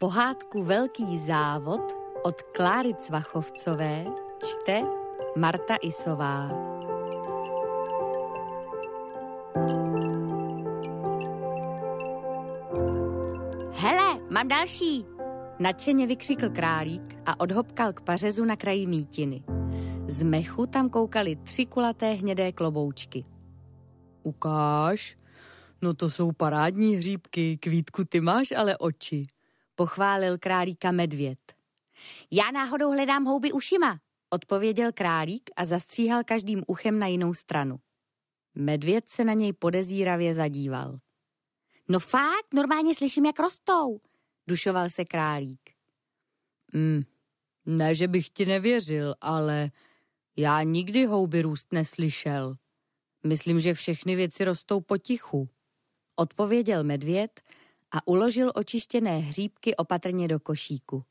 Pohádku Velký závod od Kláry Cvachovcové čte Marta Isová. Hele, mám další! Nadšeně vykřikl králík a odhopkal k pařezu na kraji mítiny. Z mechu tam koukali tři kulaté hnědé kloboučky. Ukáž, no to jsou parádní hříbky, kvítku ty máš ale oči pochválil králíka medvěd. Já náhodou hledám houby ušima, odpověděl králík a zastříhal každým uchem na jinou stranu. Medvěd se na něj podezíravě zadíval. No fakt, normálně slyším, jak rostou, dušoval se králík. Mm, ne, že bych ti nevěřil, ale já nikdy houby růst neslyšel. Myslím, že všechny věci rostou potichu. Odpověděl medvěd a uložil očištěné hříbky opatrně do košíku.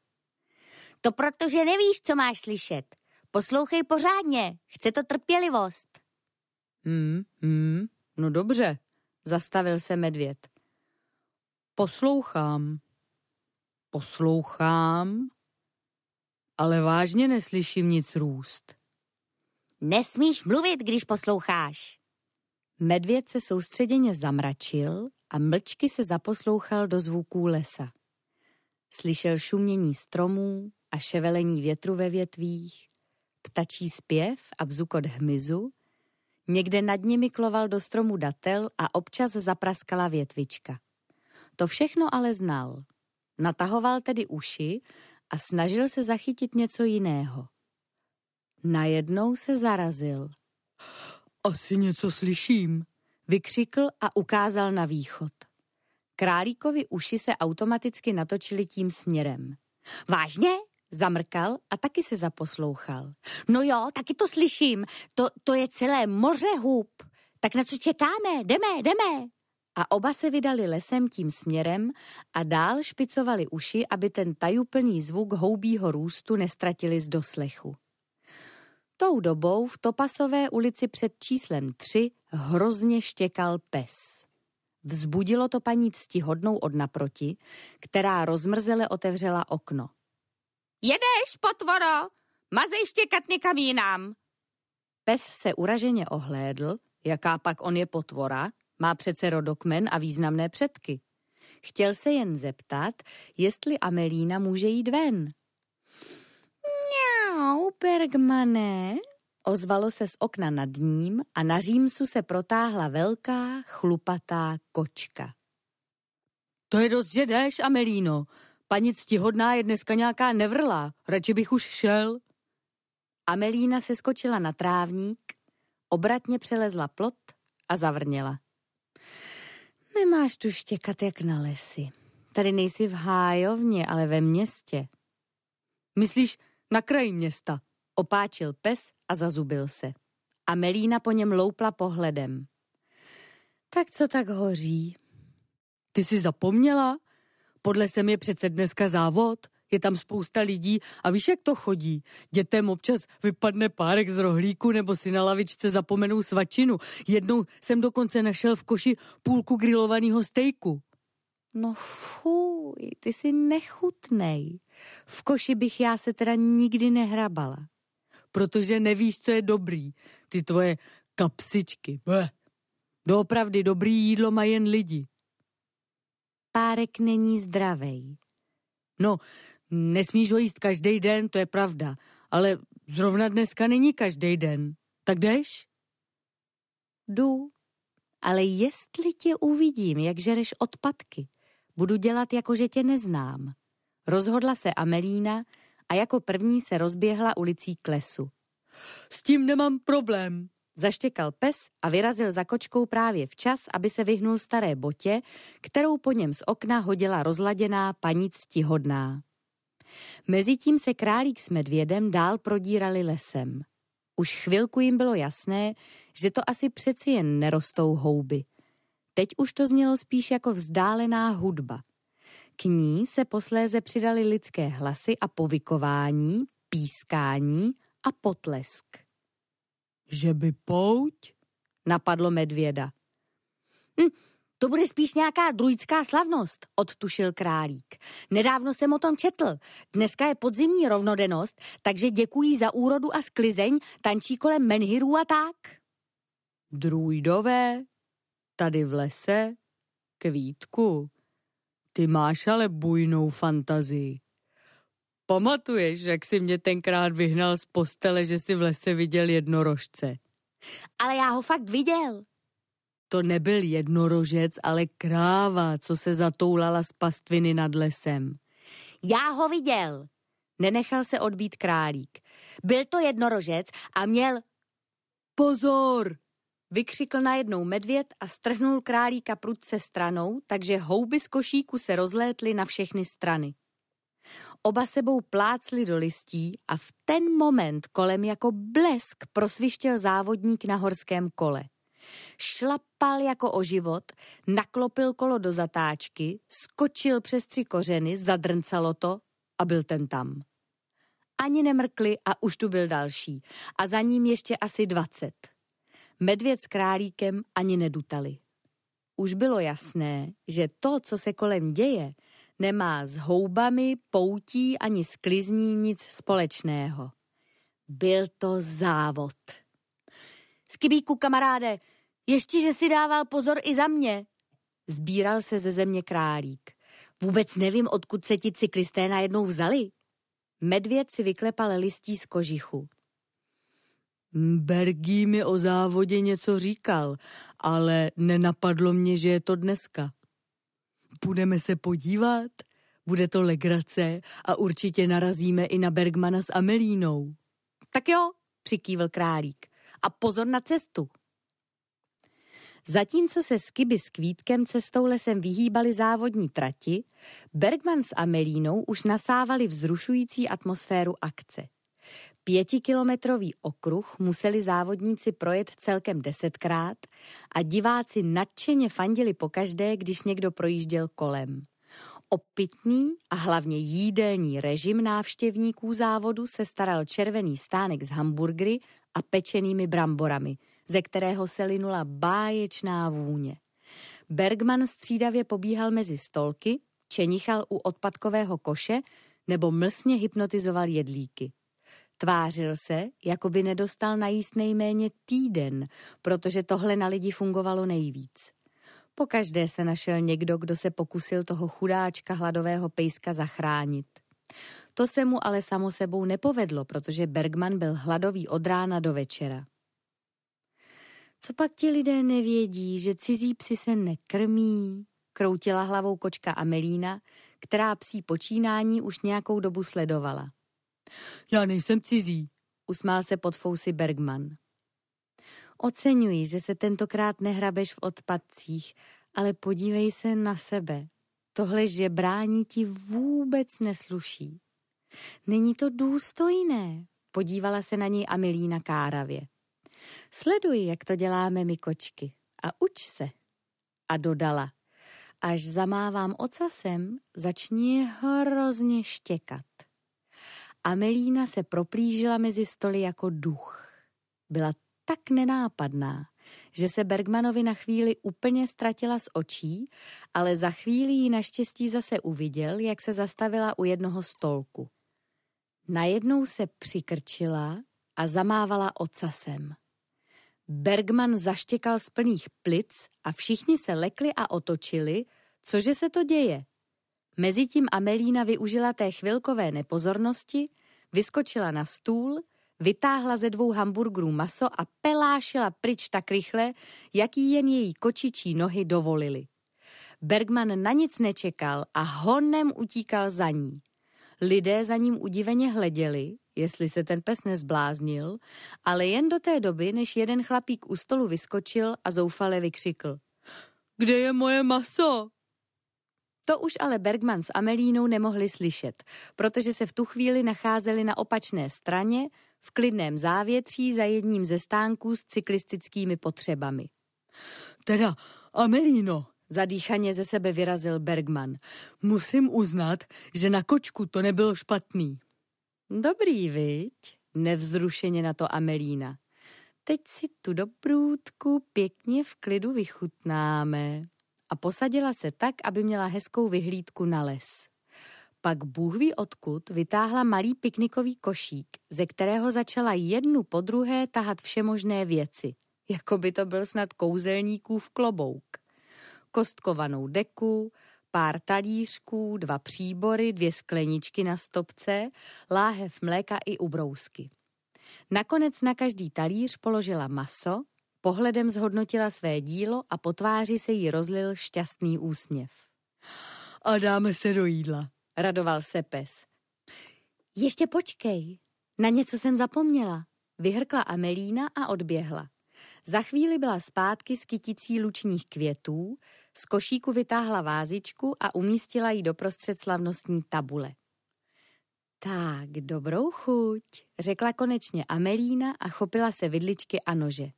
To protože nevíš, co máš slyšet. Poslouchej pořádně, chce to trpělivost. Hmm, hmm, no dobře, zastavil se medvěd. Poslouchám. Poslouchám, ale vážně neslyším nic růst. Nesmíš mluvit, když posloucháš. Medvěd se soustředěně zamračil a mlčky se zaposlouchal do zvuků lesa. Slyšel šumění stromů a ševelení větru ve větvích, ptačí zpěv a bzukot hmyzu, někde nad nimi kloval do stromu datel a občas zapraskala větvička. To všechno ale znal. Natahoval tedy uši a snažil se zachytit něco jiného. Najednou se zarazil. Asi něco slyším, Vykřikl a ukázal na východ. Králíkovi uši se automaticky natočili tím směrem. Vážně? Zamrkal a taky se zaposlouchal. No jo, taky to slyším. To, to je celé moře hub. Tak na co čekáme? Jdeme, jdeme. A oba se vydali lesem tím směrem a dál špicovali uši, aby ten tajuplný zvuk houbího růstu nestratili z doslechu. Tou dobou v Topasové ulici před číslem 3 hrozně štěkal pes. Vzbudilo to paní ctihodnou od naproti, která rozmrzele otevřela okno. Jedeš, potvoro! Mazej štěkat někam jinam! Pes se uraženě ohlédl, jaká pak on je potvora, má přece rodokmen a významné předky. Chtěl se jen zeptat, jestli Amelína může jít ven. Mňau, Bergmane, ozvalo se z okna nad ním a na římsu se protáhla velká, chlupatá kočka. To je dost, že jdeš, Amelíno. Paní ctihodná je dneska nějaká nevrlá, radši bych už šel. Amelína se skočila na trávník, obratně přelezla plot a zavrněla. Nemáš tu štěkat jak na lesy. Tady nejsi v hájovně, ale ve městě. Myslíš, na kraji města. Opáčil pes a zazubil se. A Melína po něm loupla pohledem. Tak co tak hoří? Ty jsi zapomněla? Podle sem je přece dneska závod. Je tam spousta lidí a víš, jak to chodí. Dětem občas vypadne párek z rohlíku nebo si na lavičce zapomenou svačinu. Jednou jsem dokonce našel v koši půlku grilovaného stejku. No fuj, ty jsi nechutnej. V koši bych já se teda nikdy nehrabala. Protože nevíš, co je dobrý. Ty tvoje kapsičky. Bleh. Doopravdy dobrý jídlo mají jen lidi. Párek není zdravej. No, nesmíš ho jíst každý den, to je pravda. Ale zrovna dneska není každý den. Tak jdeš? Jdu, ale jestli tě uvidím, jak žereš odpadky, Budu dělat, jako že tě neznám. Rozhodla se Amelína a jako první se rozběhla ulicí k lesu. S tím nemám problém, Zaštěkal pes a vyrazil za kočkou právě včas, aby se vyhnul staré botě, kterou po něm z okna hodila rozladěná paní ctihodná. Mezitím se králík s medvědem dál prodírali lesem. Už chvilku jim bylo jasné, že to asi přeci jen nerostou houby – Teď už to znělo spíš jako vzdálená hudba. K ní se posléze přidali lidské hlasy a povykování, pískání a potlesk. Že by pouť? Napadlo medvěda. Hm, To bude spíš nějaká druidská slavnost, odtušil králík. Nedávno jsem o tom četl. Dneska je podzimní rovnodennost, takže děkuji za úrodu a sklizeň, tančí kolem menhirů a tak. Druidové? Tady v lese? Kvítku, ty máš ale bujnou fantazii. Pamatuješ, jak jsi mě tenkrát vyhnal z postele, že si v lese viděl jednorožce? Ale já ho fakt viděl. To nebyl jednorožec, ale kráva, co se zatoulala z pastviny nad lesem. Já ho viděl. Nenechal se odbít králík. Byl to jednorožec a měl... Pozor! Vykřikl najednou medvěd a strhnul králíka prudce stranou, takže houby z košíku se rozlétly na všechny strany. Oba sebou plácli do listí a v ten moment kolem jako blesk prosvištěl závodník na horském kole. Šlapal jako o život, naklopil kolo do zatáčky, skočil přes tři kořeny, zadrncalo to a byl ten tam. Ani nemrkli a už tu byl další a za ním ještě asi dvacet. Medvěd s králíkem ani nedutali. Už bylo jasné, že to, co se kolem děje, nemá s houbami, poutí ani sklizní nic společného. Byl to závod. Skibíku, kamaráde, ještě, že si dával pozor i za mě. Zbíral se ze země králík. Vůbec nevím, odkud se ti cyklisté najednou vzali. Medvěd si vyklepal listí z kožichu. Bergý mi o závodě něco říkal, ale nenapadlo mě, že je to dneska. Budeme se podívat? Bude to legrace a určitě narazíme i na Bergmana s Amelínou. Tak jo, přikývil králík. A pozor na cestu. Zatímco se Skiby s Kvítkem cestou lesem vyhýbali závodní trati, Bergman s Amelínou už nasávali vzrušující atmosféru akce. Pětikilometrový okruh museli závodníci projet celkem desetkrát a diváci nadšeně fandili pokaždé, když někdo projížděl kolem. O pitný a hlavně jídelní režim návštěvníků závodu se staral červený stánek s hamburgery a pečenými bramborami, ze kterého se linula báječná vůně. Bergman střídavě pobíhal mezi stolky, čenichal u odpadkového koše nebo mlsně hypnotizoval jedlíky. Tvářil se, jako by nedostal najíst nejméně týden, protože tohle na lidi fungovalo nejvíc. Pokaždé se našel někdo, kdo se pokusil toho chudáčka hladového pejska zachránit. To se mu ale samo sebou nepovedlo, protože Bergman byl hladový od rána do večera. Co pak ti lidé nevědí, že cizí psi se nekrmí? Kroutila hlavou kočka Amelína, která psí počínání už nějakou dobu sledovala. Já nejsem cizí, usmál se pod fousy Bergman. Oceňuji, že se tentokrát nehrabeš v odpadcích, ale podívej se na sebe. Tohle žebrání ti vůbec nesluší. Není to důstojné, podívala se na něj Amelína káravě. Sleduj, jak to děláme my kočky a uč se. A dodala, až zamávám ocasem, začni hrozně štěkat. Amelína se proplížila mezi stoly jako duch. Byla tak nenápadná, že se Bergmanovi na chvíli úplně ztratila z očí, ale za chvíli ji naštěstí zase uviděl, jak se zastavila u jednoho stolku. Najednou se přikrčila a zamávala ocasem. Bergman zaštěkal z plných plic a všichni se lekli a otočili, cože se to děje. Mezitím Amelína využila té chvilkové nepozornosti, vyskočila na stůl, vytáhla ze dvou hamburgerů maso a pelášila pryč tak rychle, jaký jen její kočičí nohy dovolily. Bergman na nic nečekal a honem utíkal za ní. Lidé za ním udiveně hleděli, jestli se ten pes nezbláznil, ale jen do té doby, než jeden chlapík u stolu vyskočil a zoufale vykřikl. Kde je moje maso? To už ale Bergman s Amelínou nemohli slyšet, protože se v tu chvíli nacházeli na opačné straně, v klidném závětří za jedním ze stánků s cyklistickými potřebami. Teda, Amelíno, zadýchaně ze sebe vyrazil Bergman. Musím uznat, že na kočku to nebylo špatný. Dobrý, viď? Nevzrušeně na to Amelína. Teď si tu dobrůdku pěkně v klidu vychutnáme a posadila se tak, aby měla hezkou vyhlídku na les. Pak Bůh ví odkud vytáhla malý piknikový košík, ze kterého začala jednu po druhé tahat všemožné věci, jako by to byl snad kouzelníkův klobouk. Kostkovanou deku, pár talířků, dva příbory, dvě skleničky na stopce, láhev mléka i ubrousky. Nakonec na každý talíř položila maso, pohledem zhodnotila své dílo a po tváři se jí rozlil šťastný úsměv. A dáme se do jídla, radoval se pes. Ještě počkej, na něco jsem zapomněla, vyhrkla Amelína a odběhla. Za chvíli byla zpátky s kyticí lučních květů, z košíku vytáhla vázičku a umístila ji doprostřed slavnostní tabule. Tak, dobrou chuť, řekla konečně Amelína a chopila se vidličky a nože.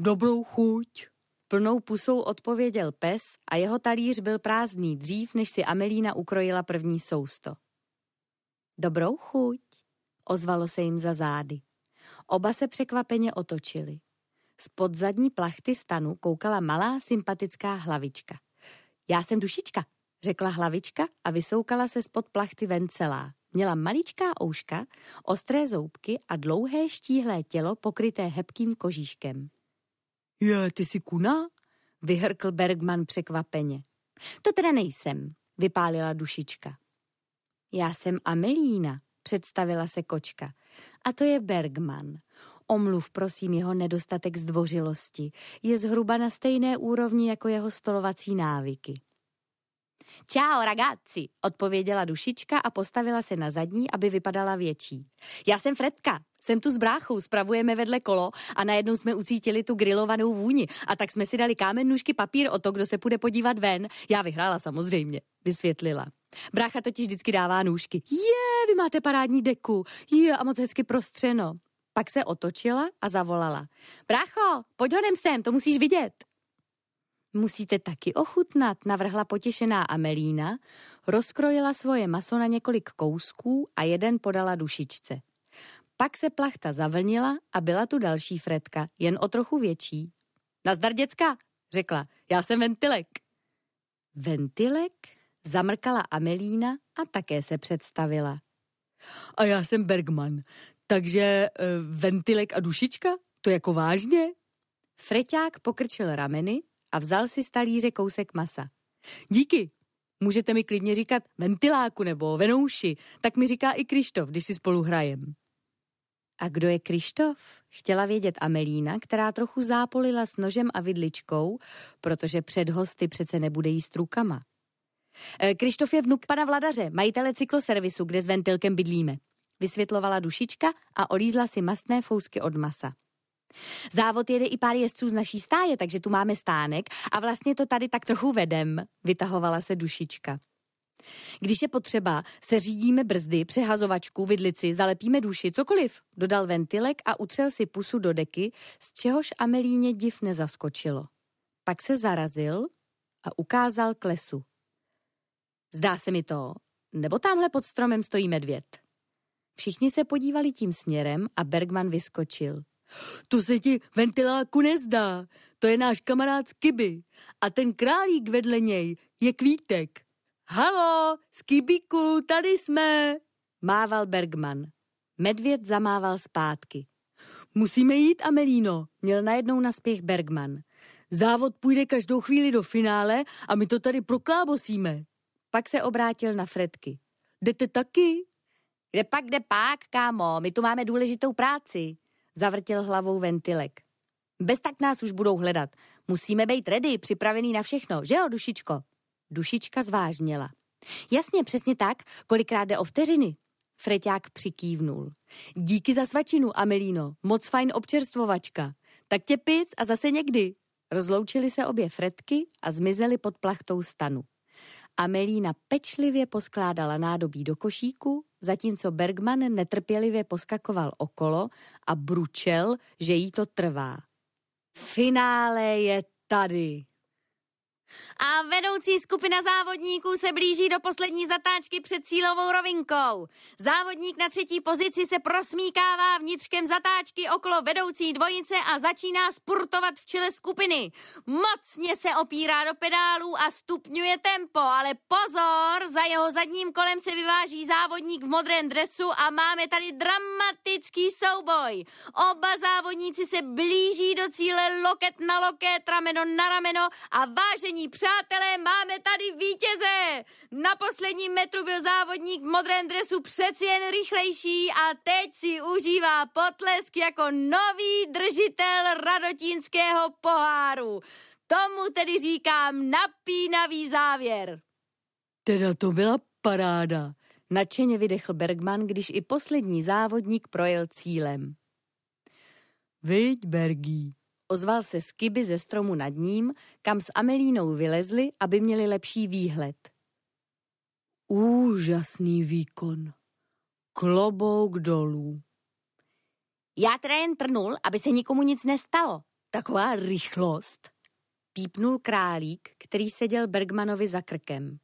Dobrou chuť, Plnou pusou odpověděl pes a jeho talíř byl prázdný dřív, než si Amelína ukrojila první sousto. Dobrou chuť, ozvalo se jim za zády. Oba se překvapeně otočili. Spod zadní plachty stanu koukala malá sympatická hlavička. Já jsem dušička, řekla hlavička a vysoukala se spod plachty ven celá. Měla maličká ouška, ostré zoubky a dlouhé štíhlé tělo pokryté hebkým kožíškem. Je, ty jsi kuna? Vyhrkl Bergman překvapeně. To teda nejsem, vypálila dušička. Já jsem Amelína, představila se kočka. A to je Bergman. Omluv prosím jeho nedostatek zdvořilosti. Je zhruba na stejné úrovni jako jeho stolovací návyky. Čau, ragazzi, odpověděla dušička a postavila se na zadní, aby vypadala větší. Já jsem Fredka, jsem tu s bráchou, spravujeme vedle kolo a najednou jsme ucítili tu grilovanou vůni a tak jsme si dali kámen, nůžky, papír o to, kdo se půjde podívat ven. Já vyhrála samozřejmě, vysvětlila. Brácha totiž vždycky dává nůžky. Je, vy máte parádní deku. Je, a moc hezky prostřeno. Pak se otočila a zavolala. Brácho, pojď honem sem, to musíš vidět. Musíte taky ochutnat, navrhla potěšená Amelína, rozkrojila svoje maso na několik kousků a jeden podala dušičce. Pak se plachta zavlnila a byla tu další Fredka, jen o trochu větší. Nazdar, děcka, řekla, já jsem Ventilek. Ventilek? Zamrkala Amelína a také se představila. A já jsem Bergman, takže uh, Ventilek a dušička? To jako vážně? Freťák pokrčil rameny a vzal si z talíře kousek masa. Díky, můžete mi klidně říkat ventiláku nebo venouši, tak mi říká i Krištof, když si spolu hrajem. A kdo je Krištof? Chtěla vědět Amelína, která trochu zápolila s nožem a vidličkou, protože před hosty přece nebude jíst rukama. E, Krištof je vnuk pana Vladaře, majitele cykloservisu, kde s ventilkem bydlíme. Vysvětlovala dušička a olízla si mastné fousky od masa. Závod jede i pár jezdců z naší stáje, takže tu máme stánek a vlastně to tady tak trochu vedem, vytahovala se dušička. Když je potřeba, se řídíme brzdy, přehazovačku, vidlici, zalepíme duši, cokoliv, dodal ventilek a utřel si pusu do deky, z čehož Amelíně div nezaskočilo. Pak se zarazil a ukázal k lesu. Zdá se mi to, nebo tamhle pod stromem stojí medvěd. Všichni se podívali tím směrem a Bergman vyskočil. To se ti ventiláku nezdá, to je náš kamarád z Kyby. A ten králík vedle něj je Kvítek. Halo, Skibíku, tady jsme, mával Bergman. Medvěd zamával zpátky. Musíme jít, Amelíno, měl najednou naspěch Bergman. Závod půjde každou chvíli do finále a my to tady proklábosíme. Pak se obrátil na Fredky. Jdete taky? Kde pak, kde pak, kámo, my tu máme důležitou práci. Zavrtěl hlavou ventilek. Bez tak nás už budou hledat. Musíme být ready, připravený na všechno, že jo, dušičko? Dušička zvážněla. Jasně, přesně tak, kolikrát jde o vteřiny. Freťák přikývnul. Díky za svačinu, Amelíno, moc fajn občerstvovačka. Tak tě pic a zase někdy. Rozloučili se obě Fredky a zmizely pod plachtou stanu. Amelína pečlivě poskládala nádobí do košíku, zatímco Bergman netrpělivě poskakoval okolo a bručel, že jí to trvá. Finále je tady. A vedoucí skupina závodníků se blíží do poslední zatáčky před cílovou rovinkou. Závodník na třetí pozici se prosmíkává vnitřkem zatáčky okolo vedoucí dvojice a začíná spurtovat v čele skupiny. Mocně se opírá do pedálů a stupňuje tempo, ale pozor, za jeho zadním kolem se vyváží závodník v modrém dresu a máme tady dramatický souboj. Oba závodníci se blíží do cíle loket na loket, rameno na rameno a vážení Vážení přátelé, máme tady vítěze! Na posledním metru byl závodník v modrém dresu přeci jen rychlejší a teď si užívá potlesk jako nový držitel radotínského poháru. Tomu tedy říkám napínavý závěr. Teda to byla paráda. Nadšeně vydechl Bergman, když i poslední závodník projel cílem. Vyď, Bergí, Ozval se Skiby ze stromu nad ním, kam s Amelínou vylezli, aby měli lepší výhled. Úžasný výkon. Klobouk dolů. Já teda jen trnul, aby se nikomu nic nestalo. Taková rychlost. Pípnul králík, který seděl Bergmanovi za krkem.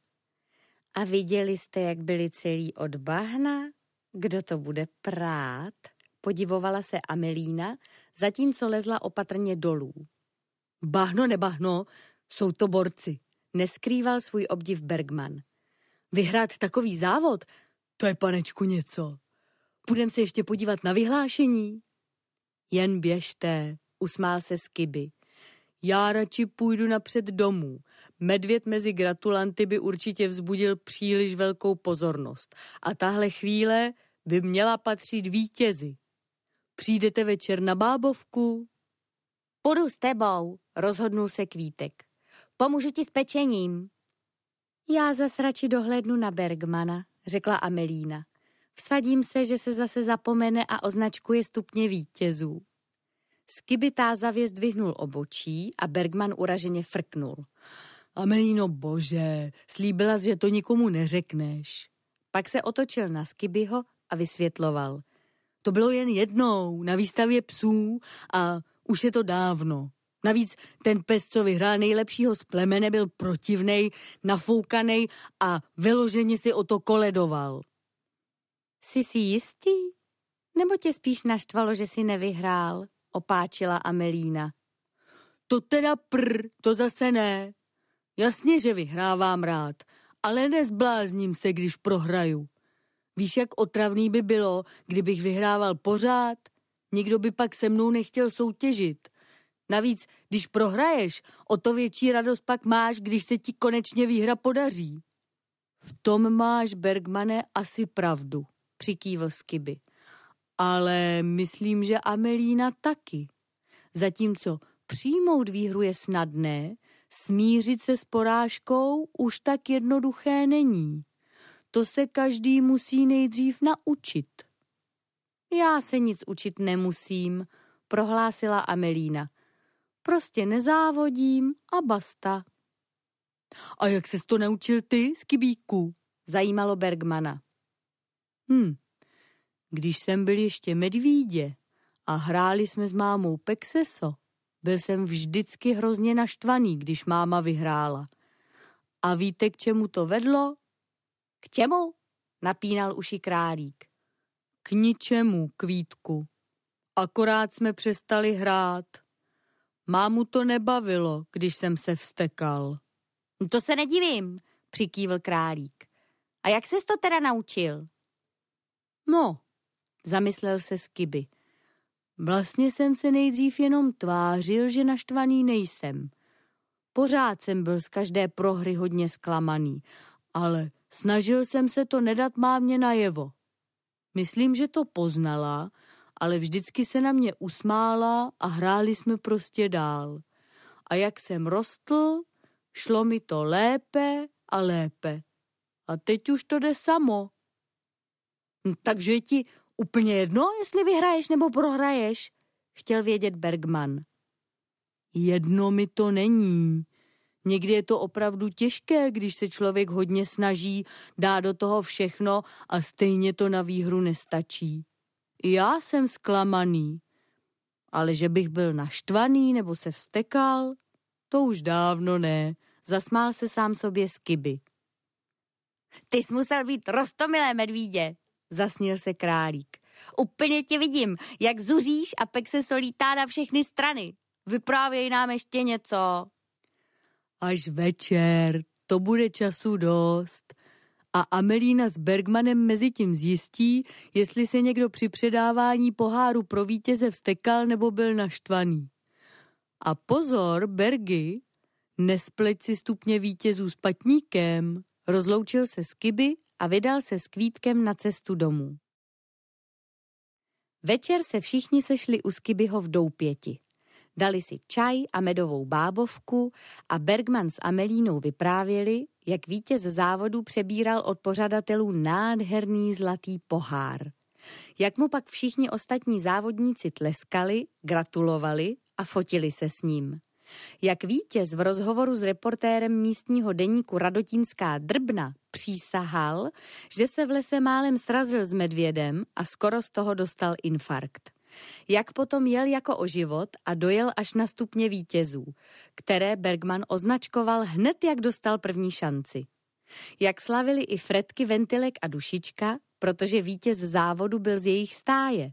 A viděli jste, jak byli celý od bahna? Kdo to bude prát? Podivovala se Amelína, zatímco lezla opatrně dolů. Bahno nebahno, jsou to borci. Neskrýval svůj obdiv Bergman. Vyhrát takový závod, to je panečku něco. Půjdem se ještě podívat na vyhlášení? Jen běžte, usmál se Skiby. Já radši půjdu napřed domů. Medvěd mezi gratulanty by určitě vzbudil příliš velkou pozornost. A tahle chvíle by měla patřit vítězi. Přijdete večer na bábovku? Půjdu s tebou, rozhodnul se Kvítek. Pomůžu ti s pečením. Já zas radši dohlédnu na Bergmana, řekla Amelína. Vsadím se, že se zase zapomene a označkuje stupně vítězů. Skiby tázavě zdvihnul obočí a Bergman uraženě frknul. Amelíno bože, slíbila, že to nikomu neřekneš. Pak se otočil na Skibyho a vysvětloval – to bylo jen jednou na výstavě psů a už je to dávno. Navíc ten pes, co vyhrál nejlepšího z plemene, byl protivnej, nafoukanej a vyloženě si o to koledoval. Jsi si jistý? Nebo tě spíš naštvalo, že si nevyhrál? Opáčila Amelína. To teda prr, to zase ne. Jasně, že vyhrávám rád, ale nezblázním se, když prohraju. Víš, jak otravný by bylo, kdybych vyhrával pořád? Nikdo by pak se mnou nechtěl soutěžit. Navíc, když prohraješ, o to větší radost pak máš, když se ti konečně výhra podaří. V tom máš, Bergmane, asi pravdu, přikývl Skiby. Ale myslím, že Amelína taky. Zatímco přijmout výhru je snadné, smířit se s porážkou už tak jednoduché není. To se každý musí nejdřív naučit. Já se nic učit nemusím, prohlásila Amelína. Prostě nezávodím a basta. A jak ses to naučil ty, Skibíku? Zajímalo Bergmana. Hm, když jsem byl ještě medvídě a hráli jsme s mámou Pexeso, byl jsem vždycky hrozně naštvaný, když máma vyhrála. A víte, k čemu to vedlo? K čemu? Napínal uši králík. K ničemu, kvítku. Akorát jsme přestali hrát. Mámu to nebavilo, když jsem se vstekal. To se nedivím, přikývl králík. A jak ses to teda naučil? No, zamyslel se Skiby. Vlastně jsem se nejdřív jenom tvářil, že naštvaný nejsem. Pořád jsem byl z každé prohry hodně zklamaný, ale Snažil jsem se to nedat mámě najevo. Myslím, že to poznala, ale vždycky se na mě usmála a hráli jsme prostě dál. A jak jsem rostl, šlo mi to lépe a lépe. A teď už to jde samo. Hm, takže je ti úplně jedno, jestli vyhraješ nebo prohraješ? Chtěl vědět Bergman. Jedno mi to není, Někdy je to opravdu těžké, když se člověk hodně snaží, dá do toho všechno a stejně to na výhru nestačí. Já jsem zklamaný. Ale že bych byl naštvaný nebo se vstekal, to už dávno ne, zasmál se sám sobě Skiby. Ty jsi musel být rostomilé, medvídě, zasnil se králík. Úplně tě vidím, jak zuříš a pek se solítá na všechny strany. Vyprávěj nám ještě něco. Až večer, to bude času dost. A Amelína s Bergmanem mezi tím zjistí, jestli se někdo při předávání poháru pro vítěze vstekal nebo byl naštvaný. A pozor, Bergy, nespleť si stupně vítězů s patníkem. Rozloučil se s Kyby a vydal se s Kvítkem na cestu domů. Večer se všichni sešli u Skibyho v Doupěti. Dali si čaj a medovou bábovku a Bergman s Amelínou vyprávěli, jak vítěz závodu přebíral od pořadatelů nádherný zlatý pohár. Jak mu pak všichni ostatní závodníci tleskali, gratulovali a fotili se s ním. Jak vítěz v rozhovoru s reportérem místního deníku Radotínská drbna přísahal, že se v lese málem srazil s medvědem a skoro z toho dostal infarkt. Jak potom jel jako o život a dojel až na stupně vítězů, které Bergman označkoval hned, jak dostal první šanci. Jak slavili i Fredky Ventilek a Dušička, protože vítěz závodu byl z jejich stáje.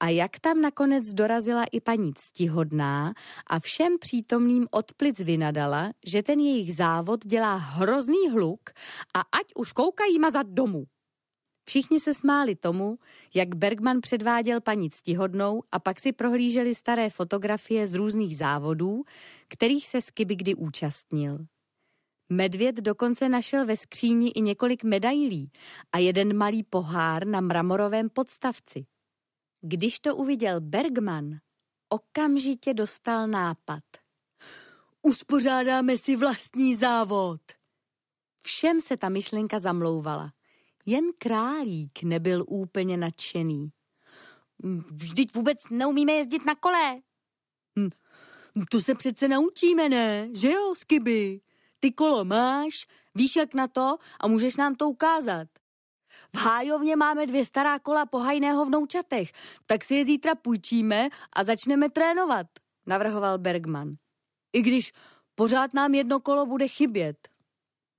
A jak tam nakonec dorazila i paní ctihodná a všem přítomným odplic vynadala, že ten jejich závod dělá hrozný hluk a ať už koukají mazat domů. Všichni se smáli tomu, jak Bergman předváděl paní ctihodnou a pak si prohlíželi staré fotografie z různých závodů, kterých se Skiby kdy účastnil. Medvěd dokonce našel ve skříni i několik medailí a jeden malý pohár na mramorovém podstavci. Když to uviděl Bergman, okamžitě dostal nápad. Uspořádáme si vlastní závod. Všem se ta myšlenka zamlouvala. Jen králík nebyl úplně nadšený. Vždyť vůbec neumíme jezdit na kole. Hm, to se přece naučíme, ne? Že jo, Skiby? Ty kolo máš, víš jak na to a můžeš nám to ukázat. V hájovně máme dvě stará kola pohajného vnoučatech, tak si je zítra půjčíme a začneme trénovat, navrhoval Bergman. I když pořád nám jedno kolo bude chybět.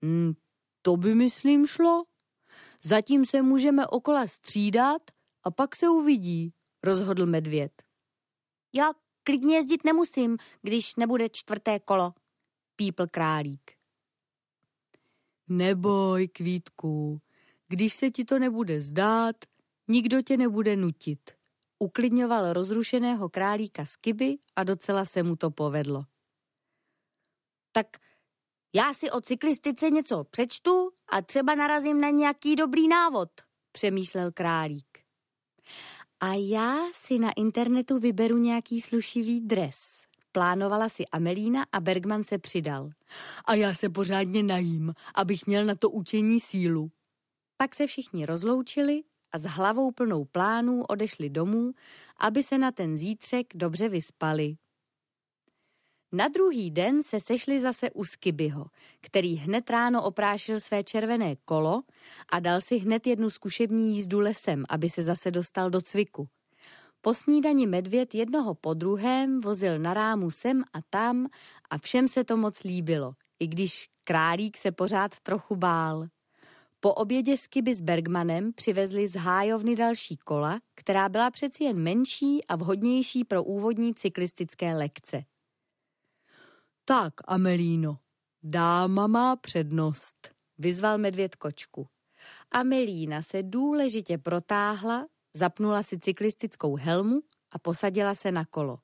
Hmm, to by myslím šlo. Zatím se můžeme okola střídat a pak se uvidí, rozhodl medvěd. Já klidně jezdit nemusím, když nebude čtvrté kolo, pípl králík. Neboj, Kvítku, když se ti to nebude zdát, nikdo tě nebude nutit. Uklidňoval rozrušeného králíka Skiby a docela se mu to povedlo. Tak já si o cyklistice něco přečtu a třeba narazím na nějaký dobrý návod, přemýšlel králík. A já si na internetu vyberu nějaký slušivý dres. Plánovala si Amelína a Bergman se přidal. A já se pořádně najím, abych měl na to učení sílu. Pak se všichni rozloučili a s hlavou plnou plánů odešli domů, aby se na ten zítřek dobře vyspali. Na druhý den se sešli zase u Skibyho, který hned ráno oprášil své červené kolo a dal si hned jednu zkušební jízdu lesem, aby se zase dostal do cviku. Po snídani medvěd jednoho po druhém vozil na rámu sem a tam a všem se to moc líbilo, i když králík se pořád trochu bál. Po obědě s Kiby s Bergmanem přivezli z hájovny další kola, která byla přeci jen menší a vhodnější pro úvodní cyklistické lekce. Tak, Amelíno, dáma má přednost, vyzval medvěd kočku. Amelína se důležitě protáhla, zapnula si cyklistickou helmu a posadila se na kolo.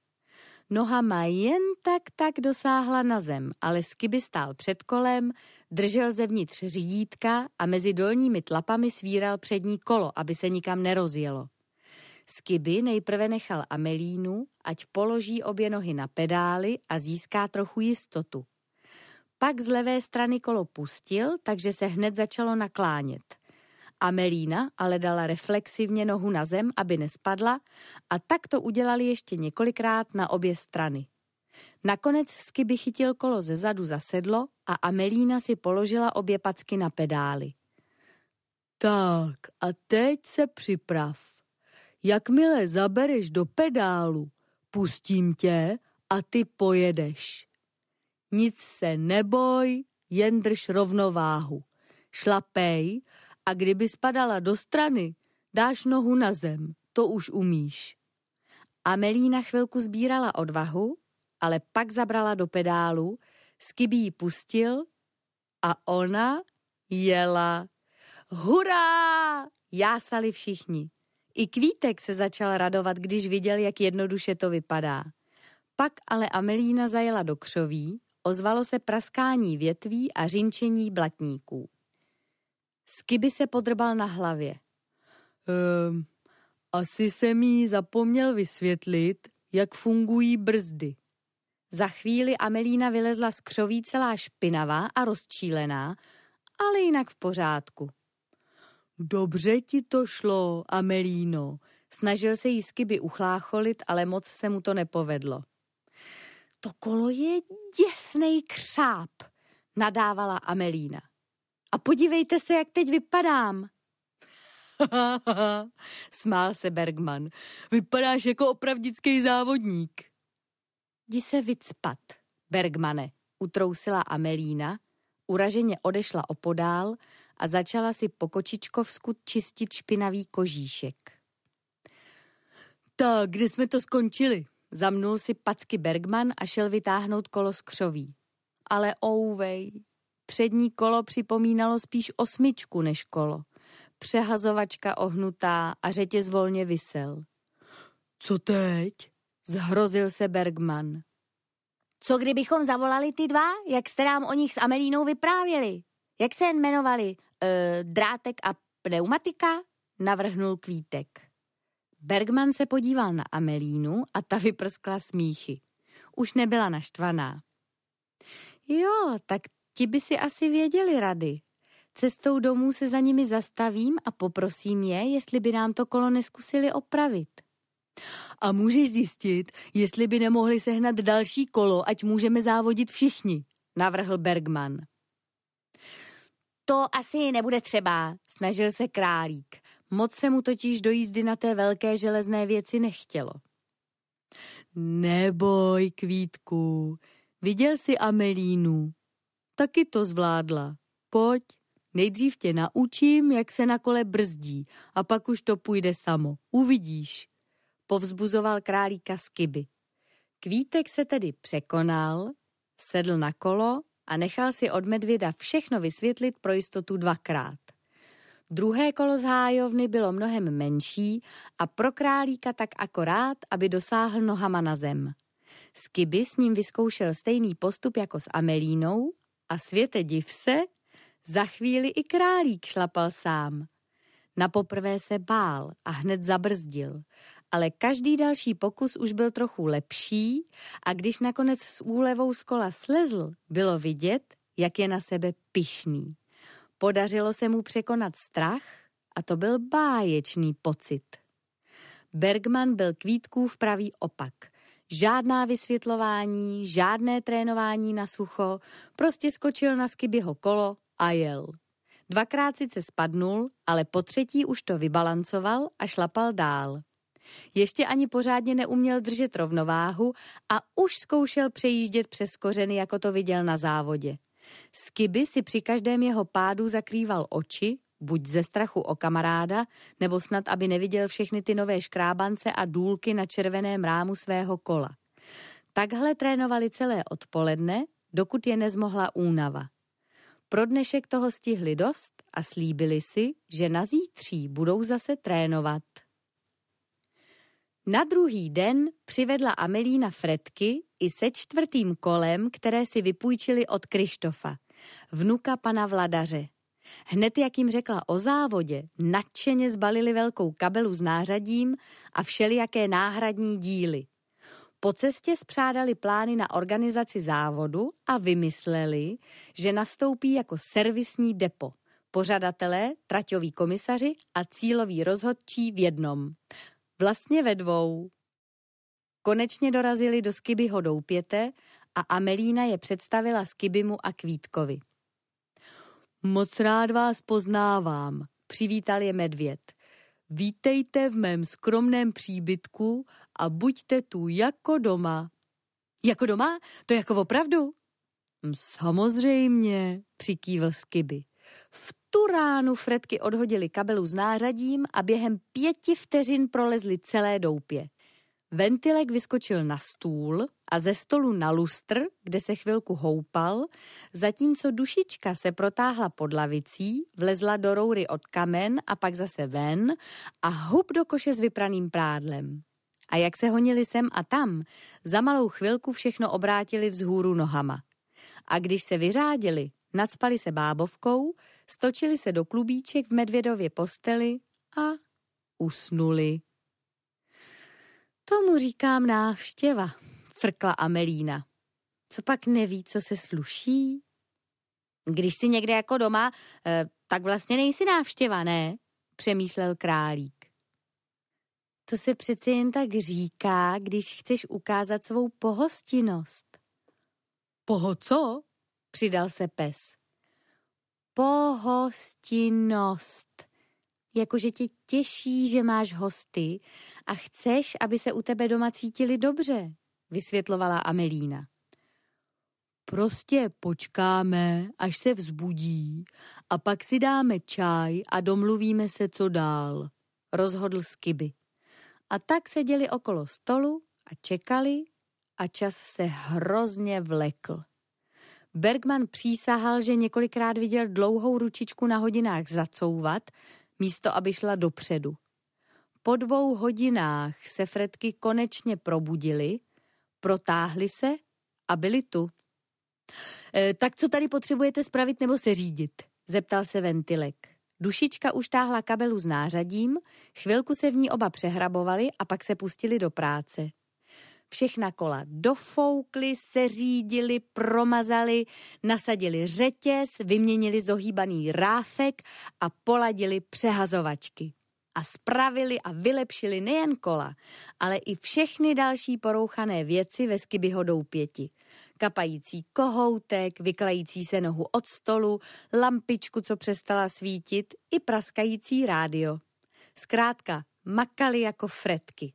Nohama jen tak tak dosáhla na zem, ale Skiby stál před kolem, držel zevnitř řídítka a mezi dolními tlapami svíral přední kolo, aby se nikam nerozjelo. Skiby nejprve nechal Amelínu, ať položí obě nohy na pedály a získá trochu jistotu. Pak z levé strany kolo pustil, takže se hned začalo naklánět. Amelína ale dala reflexivně nohu na zem, aby nespadla a tak to udělali ještě několikrát na obě strany. Nakonec Skiby chytil kolo ze zadu za sedlo a Amelína si položila obě packy na pedály. Tak a teď se připrav. Jakmile zabereš do pedálu, pustím tě a ty pojedeš. Nic se neboj, jen drž rovnováhu. Šlapej a kdyby spadala do strany, dáš nohu na zem, to už umíš. Amelína chvilku sbírala odvahu, ale pak zabrala do pedálu, Skiby ji pustil a ona jela. Hurá! Jásali všichni. I Kvítek se začal radovat, když viděl, jak jednoduše to vypadá. Pak ale Amelína zajela do křoví, ozvalo se praskání větví a řinčení blatníků. Skiby se podrbal na hlavě. Ehm, asi jsem jí zapomněl vysvětlit, jak fungují brzdy. Za chvíli Amelína vylezla z křoví celá špinavá a rozčílená, ale jinak v pořádku. Dobře ti to šlo, Amelíno. Snažil se jí Skiby uchlácholit, ale moc se mu to nepovedlo. To kolo je děsnej křáp, nadávala Amelína. A podívejte se, jak teď vypadám. Smál se Bergman. Vypadáš jako opravdický závodník. Jdi se vycpat, Bergmane, utrousila Amelína, uraženě odešla opodál a začala si po kočičkovsku čistit špinavý kožíšek. Tak, kde jsme to skončili? Zamnul si packy Bergman a šel vytáhnout kolo z křoví. Ale ouvej, přední kolo připomínalo spíš osmičku než kolo. Přehazovačka ohnutá a řetěz volně vysel. Co teď? Zhrozil se Bergman. Co kdybychom zavolali ty dva, jak jste nám o nich s Amelínou vyprávěli? Jak se jmenovali? E, drátek a pneumatika? Navrhnul Kvítek. Bergman se podíval na Amelínu a ta vyprskla smíchy. Už nebyla naštvaná. Jo, tak ti by si asi věděli rady. Cestou domů se za nimi zastavím a poprosím je, jestli by nám to kolo neskusili opravit. A můžeš zjistit, jestli by nemohli sehnat další kolo, ať můžeme závodit všichni, navrhl Bergman. To asi nebude třeba, snažil se králík. Moc se mu totiž do jízdy na té velké železné věci nechtělo. Neboj, Kvítku, viděl jsi Amelínu. Taky to zvládla. Pojď, nejdřív tě naučím, jak se na kole brzdí a pak už to půjde samo. Uvidíš povzbuzoval králíka Skiby. Kvítek se tedy překonal, sedl na kolo a nechal si od medvěda všechno vysvětlit pro jistotu dvakrát. Druhé kolo z hájovny bylo mnohem menší a pro králíka tak akorát, aby dosáhl nohama na zem. Skiby s ním vyzkoušel stejný postup jako s Amelínou a světe div se, za chvíli i králík šlapal sám. Na poprvé se bál a hned zabrzdil ale každý další pokus už byl trochu lepší a když nakonec s úlevou z kola slezl, bylo vidět, jak je na sebe pyšný. Podařilo se mu překonat strach a to byl báječný pocit. Bergman byl kvítkův pravý opak. Žádná vysvětlování, žádné trénování na sucho, prostě skočil na skybyho kolo a jel. Dvakrát sice spadnul, ale po třetí už to vybalancoval a šlapal dál. Ještě ani pořádně neuměl držet rovnováhu a už zkoušel přejíždět přes kořeny, jako to viděl na závodě. Skiby si při každém jeho pádu zakrýval oči, buď ze strachu o kamaráda, nebo snad, aby neviděl všechny ty nové škrábance a důlky na červeném rámu svého kola. Takhle trénovali celé odpoledne, dokud je nezmohla únava. Pro dnešek toho stihli dost a slíbili si, že na zítří budou zase trénovat. Na druhý den přivedla Amelína fretky i se čtvrtým kolem, které si vypůjčili od Krištofa, vnuka pana Vladaře. Hned jak jim řekla o závodě, nadšeně zbalili velkou kabelu s nářadím a všelijaké náhradní díly. Po cestě spřádali plány na organizaci závodu a vymysleli, že nastoupí jako servisní depo. Pořadatelé, traťoví komisaři a cíloví rozhodčí v jednom. Vlastně ve dvou. Konečně dorazili do Skibyho doupěte a Amelína je představila Skibimu a Kvítkovi. Moc rád vás poznávám, přivítal je medvěd. Vítejte v mém skromném příbytku a buďte tu jako doma. Jako doma? To jako opravdu? Hm, samozřejmě, přikývl Skiby. V tu ránu Fredky odhodili kabelu s nářadím a během pěti vteřin prolezli celé doupě. Ventilek vyskočil na stůl a ze stolu na lustr, kde se chvilku houpal, zatímco dušička se protáhla pod lavicí, vlezla do roury od kamen a pak zase ven a hub do koše s vypraným prádlem. A jak se honili sem a tam, za malou chvilku všechno obrátili vzhůru nohama. A když se vyřádili, nadspali se bábovkou, stočili se do klubíček v medvědově posteli a usnuli. Tomu říkám návštěva, frkla Amelína. Co pak neví, co se sluší? Když si někde jako doma, eh, tak vlastně nejsi návštěva, ne? Přemýšlel králík. To se přeci jen tak říká, když chceš ukázat svou pohostinnost. Poho co? Přidal se pes. Pohostinnost. Jakože tě těší, že máš hosty a chceš, aby se u tebe doma cítili dobře, vysvětlovala Amelína. Prostě počkáme, až se vzbudí a pak si dáme čaj a domluvíme se, co dál, rozhodl Skiby. A tak seděli okolo stolu a čekali a čas se hrozně vlekl. Bergman přísahal, že několikrát viděl dlouhou ručičku na hodinách zacouvat, místo aby šla dopředu. Po dvou hodinách se Fredky konečně probudili, protáhli se a byli tu. E, tak co tady potřebujete spravit nebo se řídit? Zeptal se ventilek. Dušička už táhla kabelu s nářadím, chvilku se v ní oba přehrabovali a pak se pustili do práce. Všechna kola dofoukli, seřídili, promazali, nasadili řetěz, vyměnili zohýbaný ráfek a poladili přehazovačky. A spravili a vylepšili nejen kola, ale i všechny další porouchané věci ve Skibyho doupěti. Kapající kohoutek, vyklající se nohu od stolu, lampičku, co přestala svítit, i praskající rádio. Zkrátka, makali jako fretky.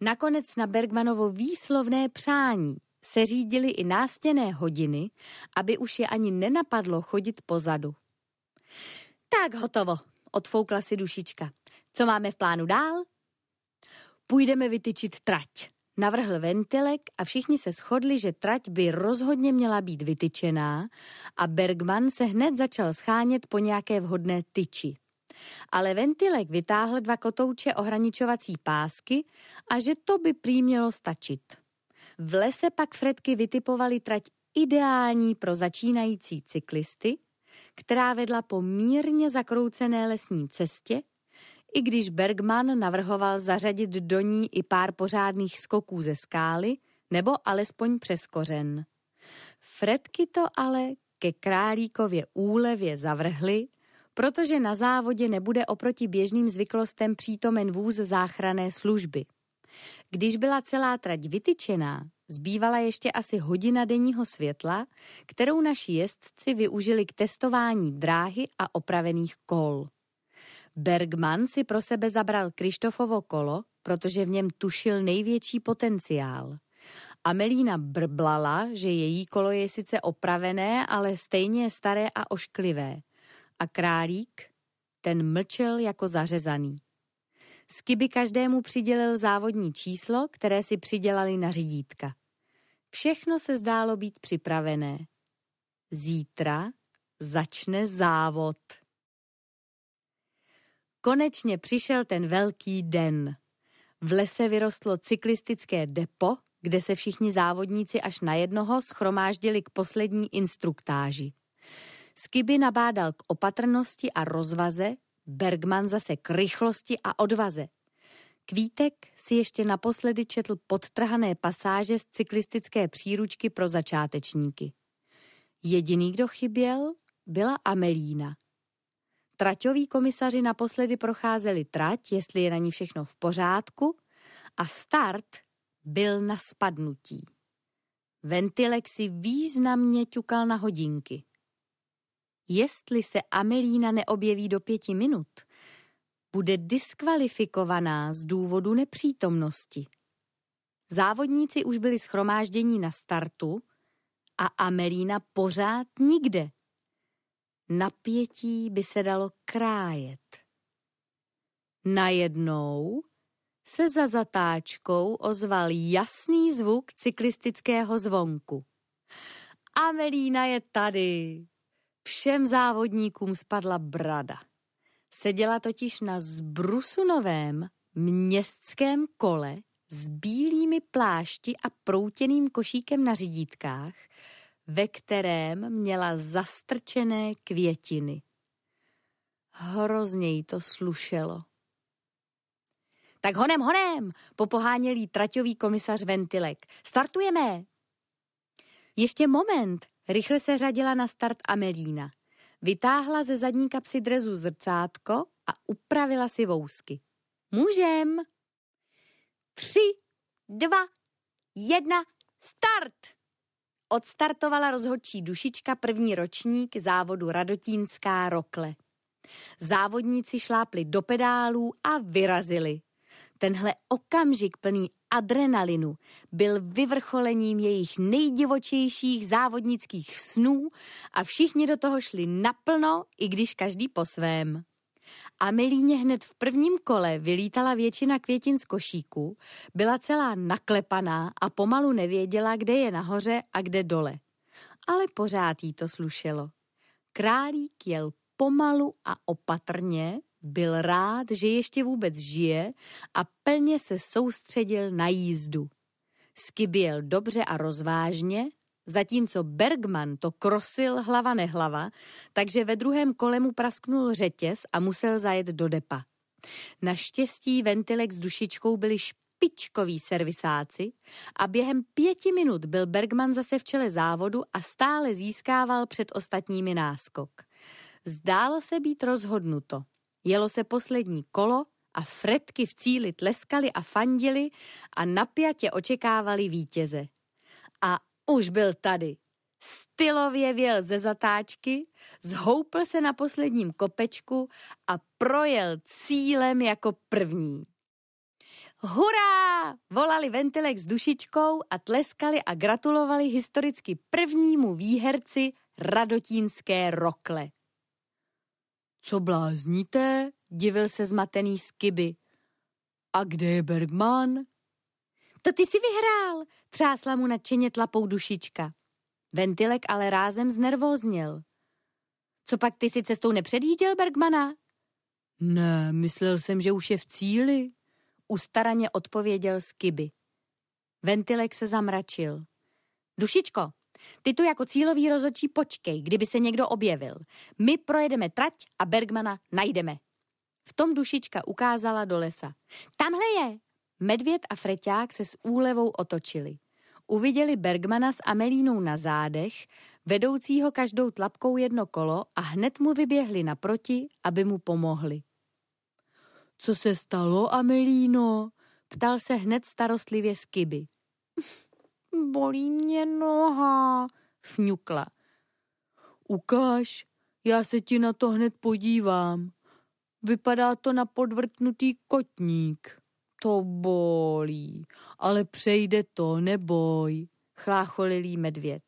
Nakonec na Bergmanovo výslovné přání se řídili i nástěné hodiny, aby už je ani nenapadlo chodit pozadu. Tak hotovo, odfoukla si dušička. Co máme v plánu dál? Půjdeme vytyčit trať. Navrhl ventilek a všichni se shodli, že trať by rozhodně měla být vytyčená a Bergman se hned začal schánět po nějaké vhodné tyči ale ventilek vytáhl dva kotouče ohraničovací pásky a že to by prý mělo stačit. V lese pak Fredky vytipovali trať ideální pro začínající cyklisty, která vedla po mírně zakroucené lesní cestě, i když Bergman navrhoval zařadit do ní i pár pořádných skoků ze skály nebo alespoň přes kořen. Fredky to ale ke králíkově úlevě zavrhly protože na závodě nebude oproti běžným zvyklostem přítomen vůz záchranné služby. Když byla celá trať vytyčená, zbývala ještě asi hodina denního světla, kterou naši jezdci využili k testování dráhy a opravených kol. Bergman si pro sebe zabral Krištofovo kolo, protože v něm tušil největší potenciál. Amelína brblala, že její kolo je sice opravené, ale stejně staré a ošklivé – a králík, ten mlčel jako zařezaný. Skiby každému přidělil závodní číslo, které si přidělali na řídítka. Všechno se zdálo být připravené. Zítra začne závod. Konečně přišel ten velký den. V lese vyrostlo cyklistické depo, kde se všichni závodníci až na jednoho schromáždili k poslední instruktáži. Skiby nabádal k opatrnosti a rozvaze, Bergman zase k rychlosti a odvaze. Kvítek si ještě naposledy četl podtrhané pasáže z cyklistické příručky pro začátečníky. Jediný, kdo chyběl, byla Amelína. Traťoví komisaři naposledy procházeli trať, jestli je na ní všechno v pořádku, a start byl na spadnutí. Ventilek si významně ťukal na hodinky. Jestli se Amelína neobjeví do pěti minut, bude diskvalifikovaná z důvodu nepřítomnosti. Závodníci už byli schromáždění na startu A Amelína pořád nikde. Napětí by se dalo krájet. Najednou se za zatáčkou ozval jasný zvuk cyklistického zvonku. Amelína je tady. Všem závodníkům spadla brada. Seděla totiž na zbrusunovém městském kole s bílými plášti a proutěným košíkem na řidítkách, ve kterém měla zastrčené květiny. Hrozně jí to slušelo. Tak honem, honem, popoháněl jí traťový komisař Ventilek. Startujeme! Ještě moment, rychle se řadila na start Amelína. Vytáhla ze zadní kapsy drezu zrcátko a upravila si vousky. Můžem! Tři, dva, jedna, start! Odstartovala rozhodčí dušička první ročník závodu Radotínská Rokle. Závodníci šlápli do pedálů a vyrazili. Tenhle okamžik plný adrenalinu byl vyvrcholením jejich nejdivočejších závodnických snů a všichni do toho šli naplno, i když každý po svém. Amelíně hned v prvním kole vylítala většina květin z košíku, byla celá naklepaná a pomalu nevěděla, kde je nahoře a kde dole. Ale pořád jí to slušelo. Králík jel pomalu a opatrně, byl rád, že ještě vůbec žije a plně se soustředil na jízdu. Skyběl dobře a rozvážně, zatímco Bergman to krosil hlava nehlava, takže ve druhém kole mu prasknul řetěz a musel zajet do depa. Naštěstí ventilek s dušičkou byli špičkoví servisáci a během pěti minut byl Bergman zase v čele závodu a stále získával před ostatními náskok. Zdálo se být rozhodnuto. Jelo se poslední kolo a fretky v cíli tleskali a fandili a napjatě očekávali vítěze. A už byl tady. Stylově věl ze zatáčky, zhoupl se na posledním kopečku a projel cílem jako první. Hurá! Volali Ventilek s dušičkou a tleskali a gratulovali historicky prvnímu výherci Radotínské rokle. Co blázníte? Divil se zmatený Skiby. A kde je Bergman? To ty si vyhrál, třásla mu nadšeně tlapou dušička. Ventilek ale rázem znervózněl. Co pak ty si cestou nepředjížděl Bergmana? Ne, myslel jsem, že už je v cíli. Ustaraně odpověděl Skiby. Ventilek se zamračil. Dušičko, ty tu jako cílový rozhodčí počkej, kdyby se někdo objevil. My projedeme trať a Bergmana najdeme. V tom dušička ukázala do lesa. Tamhle je! Medvěd a Freťák se s úlevou otočili. Uviděli Bergmana s Amelínou na zádech, vedoucího každou tlapkou jedno kolo a hned mu vyběhli naproti, aby mu pomohli. Co se stalo, Amelíno? Ptal se hned starostlivě Skiby. Bolí mě noha, fňukla. Ukáž, já se ti na to hned podívám. Vypadá to na podvrtnutý kotník. To bolí, ale přejde to, neboj, chlácholilý medvěd.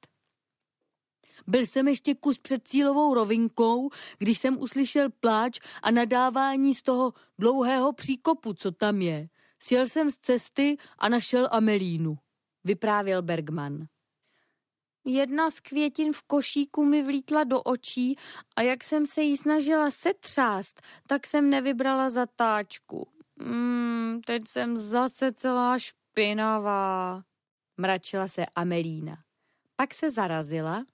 Byl jsem ještě kus před cílovou rovinkou, když jsem uslyšel pláč a nadávání z toho dlouhého příkopu, co tam je. Sjel jsem z cesty a našel Amelínu vyprávěl Bergman. Jedna z květin v košíku mi vlítla do očí a jak jsem se jí snažila setřást, tak jsem nevybrala zatáčku. Mm, teď jsem zase celá špinavá, mračila se Amelína. Pak se zarazila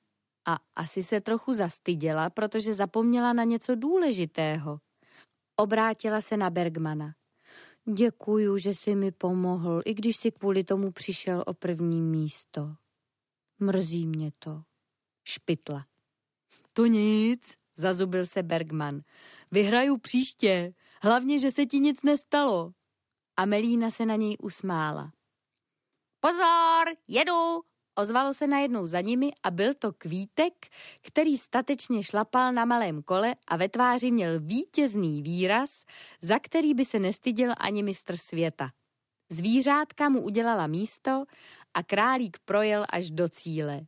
a asi se trochu zastyděla, protože zapomněla na něco důležitého. Obrátila se na Bergmana. Děkuju, že jsi mi pomohl, i když si kvůli tomu přišel o první místo. Mrzí mě to. Špitla. To nic, zazubil se Bergman. Vyhraju příště, hlavně, že se ti nic nestalo. Amelína se na něj usmála. Pozor, jedu, Ozvalo se najednou za nimi a byl to kvítek, který statečně šlapal na malém kole a ve tváři měl vítězný výraz, za který by se nestyděl ani mistr světa. Zvířátka mu udělala místo a králík projel až do cíle.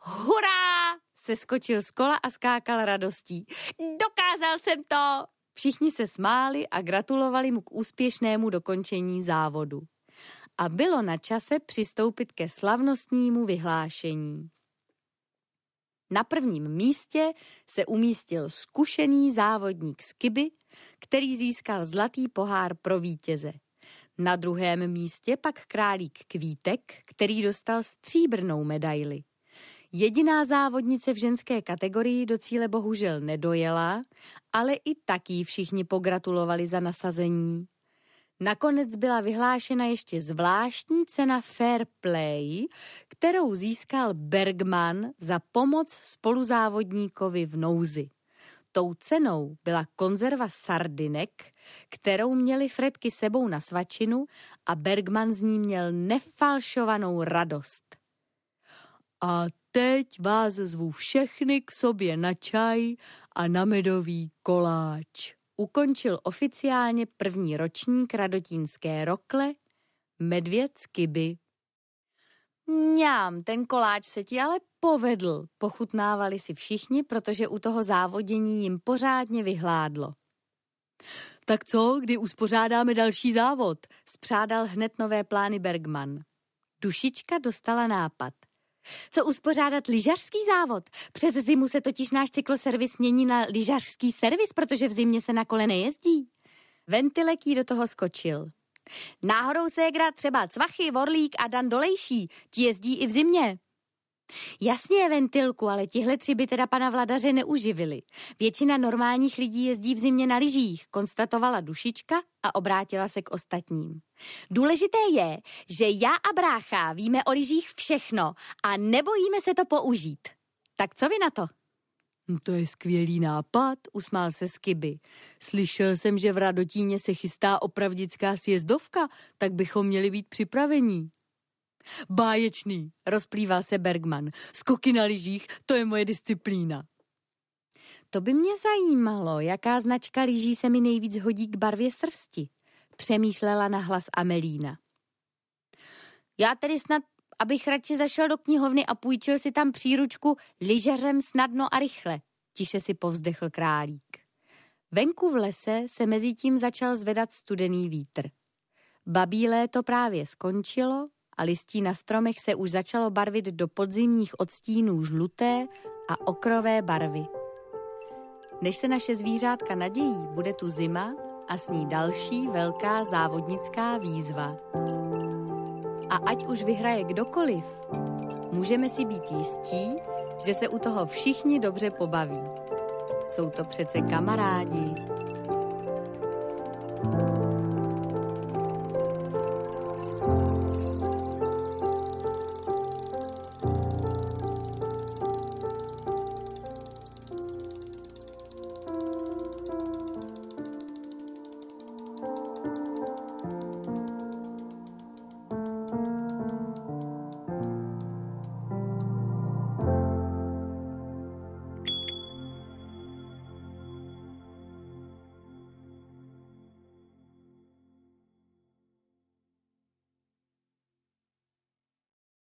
Hurá! Se skočil z kola a skákal radostí. Dokázal jsem to! Všichni se smáli a gratulovali mu k úspěšnému dokončení závodu. A bylo na čase přistoupit ke slavnostnímu vyhlášení. Na prvním místě se umístil zkušený závodník z Kyby, který získal zlatý pohár pro vítěze. Na druhém místě pak králík Kvítek, který dostal stříbrnou medaili. Jediná závodnice v ženské kategorii do cíle bohužel nedojela, ale i taky všichni pogratulovali za nasazení. Nakonec byla vyhlášena ještě zvláštní cena Fair Play, kterou získal Bergman za pomoc spoluzávodníkovi v nouzi. Tou cenou byla konzerva sardinek, kterou měli Fredky sebou na svačinu a Bergman z ní měl nefalšovanou radost. A teď vás zvu všechny k sobě na čaj a na medový koláč. Ukončil oficiálně první ročník radotínské rokle Medvěd z Kyby. Mňám, ten koláč se ti ale povedl, pochutnávali si všichni, protože u toho závodění jim pořádně vyhládlo. Tak co, kdy uspořádáme další závod? Spřádal hned nové plány Bergman. Dušička dostala nápad. Co uspořádat lyžařský závod? Přes zimu se totiž náš cykloservis mění na lyžařský servis, protože v zimě se na kole nejezdí. Ventilek jí do toho skočil. Náhodou ségra třeba Cvachy, Vorlík a Dan Dolejší, ti jezdí i v zimě. Jasně, ventilku, ale tihle tři by teda pana vladaře neuživili. Většina normálních lidí jezdí v zimě na lyžích, konstatovala dušička a obrátila se k ostatním. Důležité je, že já a brácha víme o lyžích všechno a nebojíme se to použít. Tak co vy na to? Hm, to je skvělý nápad, usmál se Skiby. Slyšel jsem, že v Radotíně se chystá opravdická sjezdovka, tak bychom měli být připravení. Báječný, rozplýval se Bergman. Skoky na lyžích, to je moje disciplína. To by mě zajímalo, jaká značka lyží se mi nejvíc hodí k barvě srsti, přemýšlela na hlas Amelína. Já tedy snad, abych radši zašel do knihovny a půjčil si tam příručku lyžařem snadno a rychle, tiše si povzdechl králík. Venku v lese se mezi tím začal zvedat studený vítr. Babí léto právě skončilo a listí na stromech se už začalo barvit do podzimních odstínů žluté a okrové barvy. Než se naše zvířátka nadějí, bude tu zima a s ní další velká závodnická výzva. A ať už vyhraje kdokoliv, můžeme si být jistí, že se u toho všichni dobře pobaví. Jsou to přece kamarádi.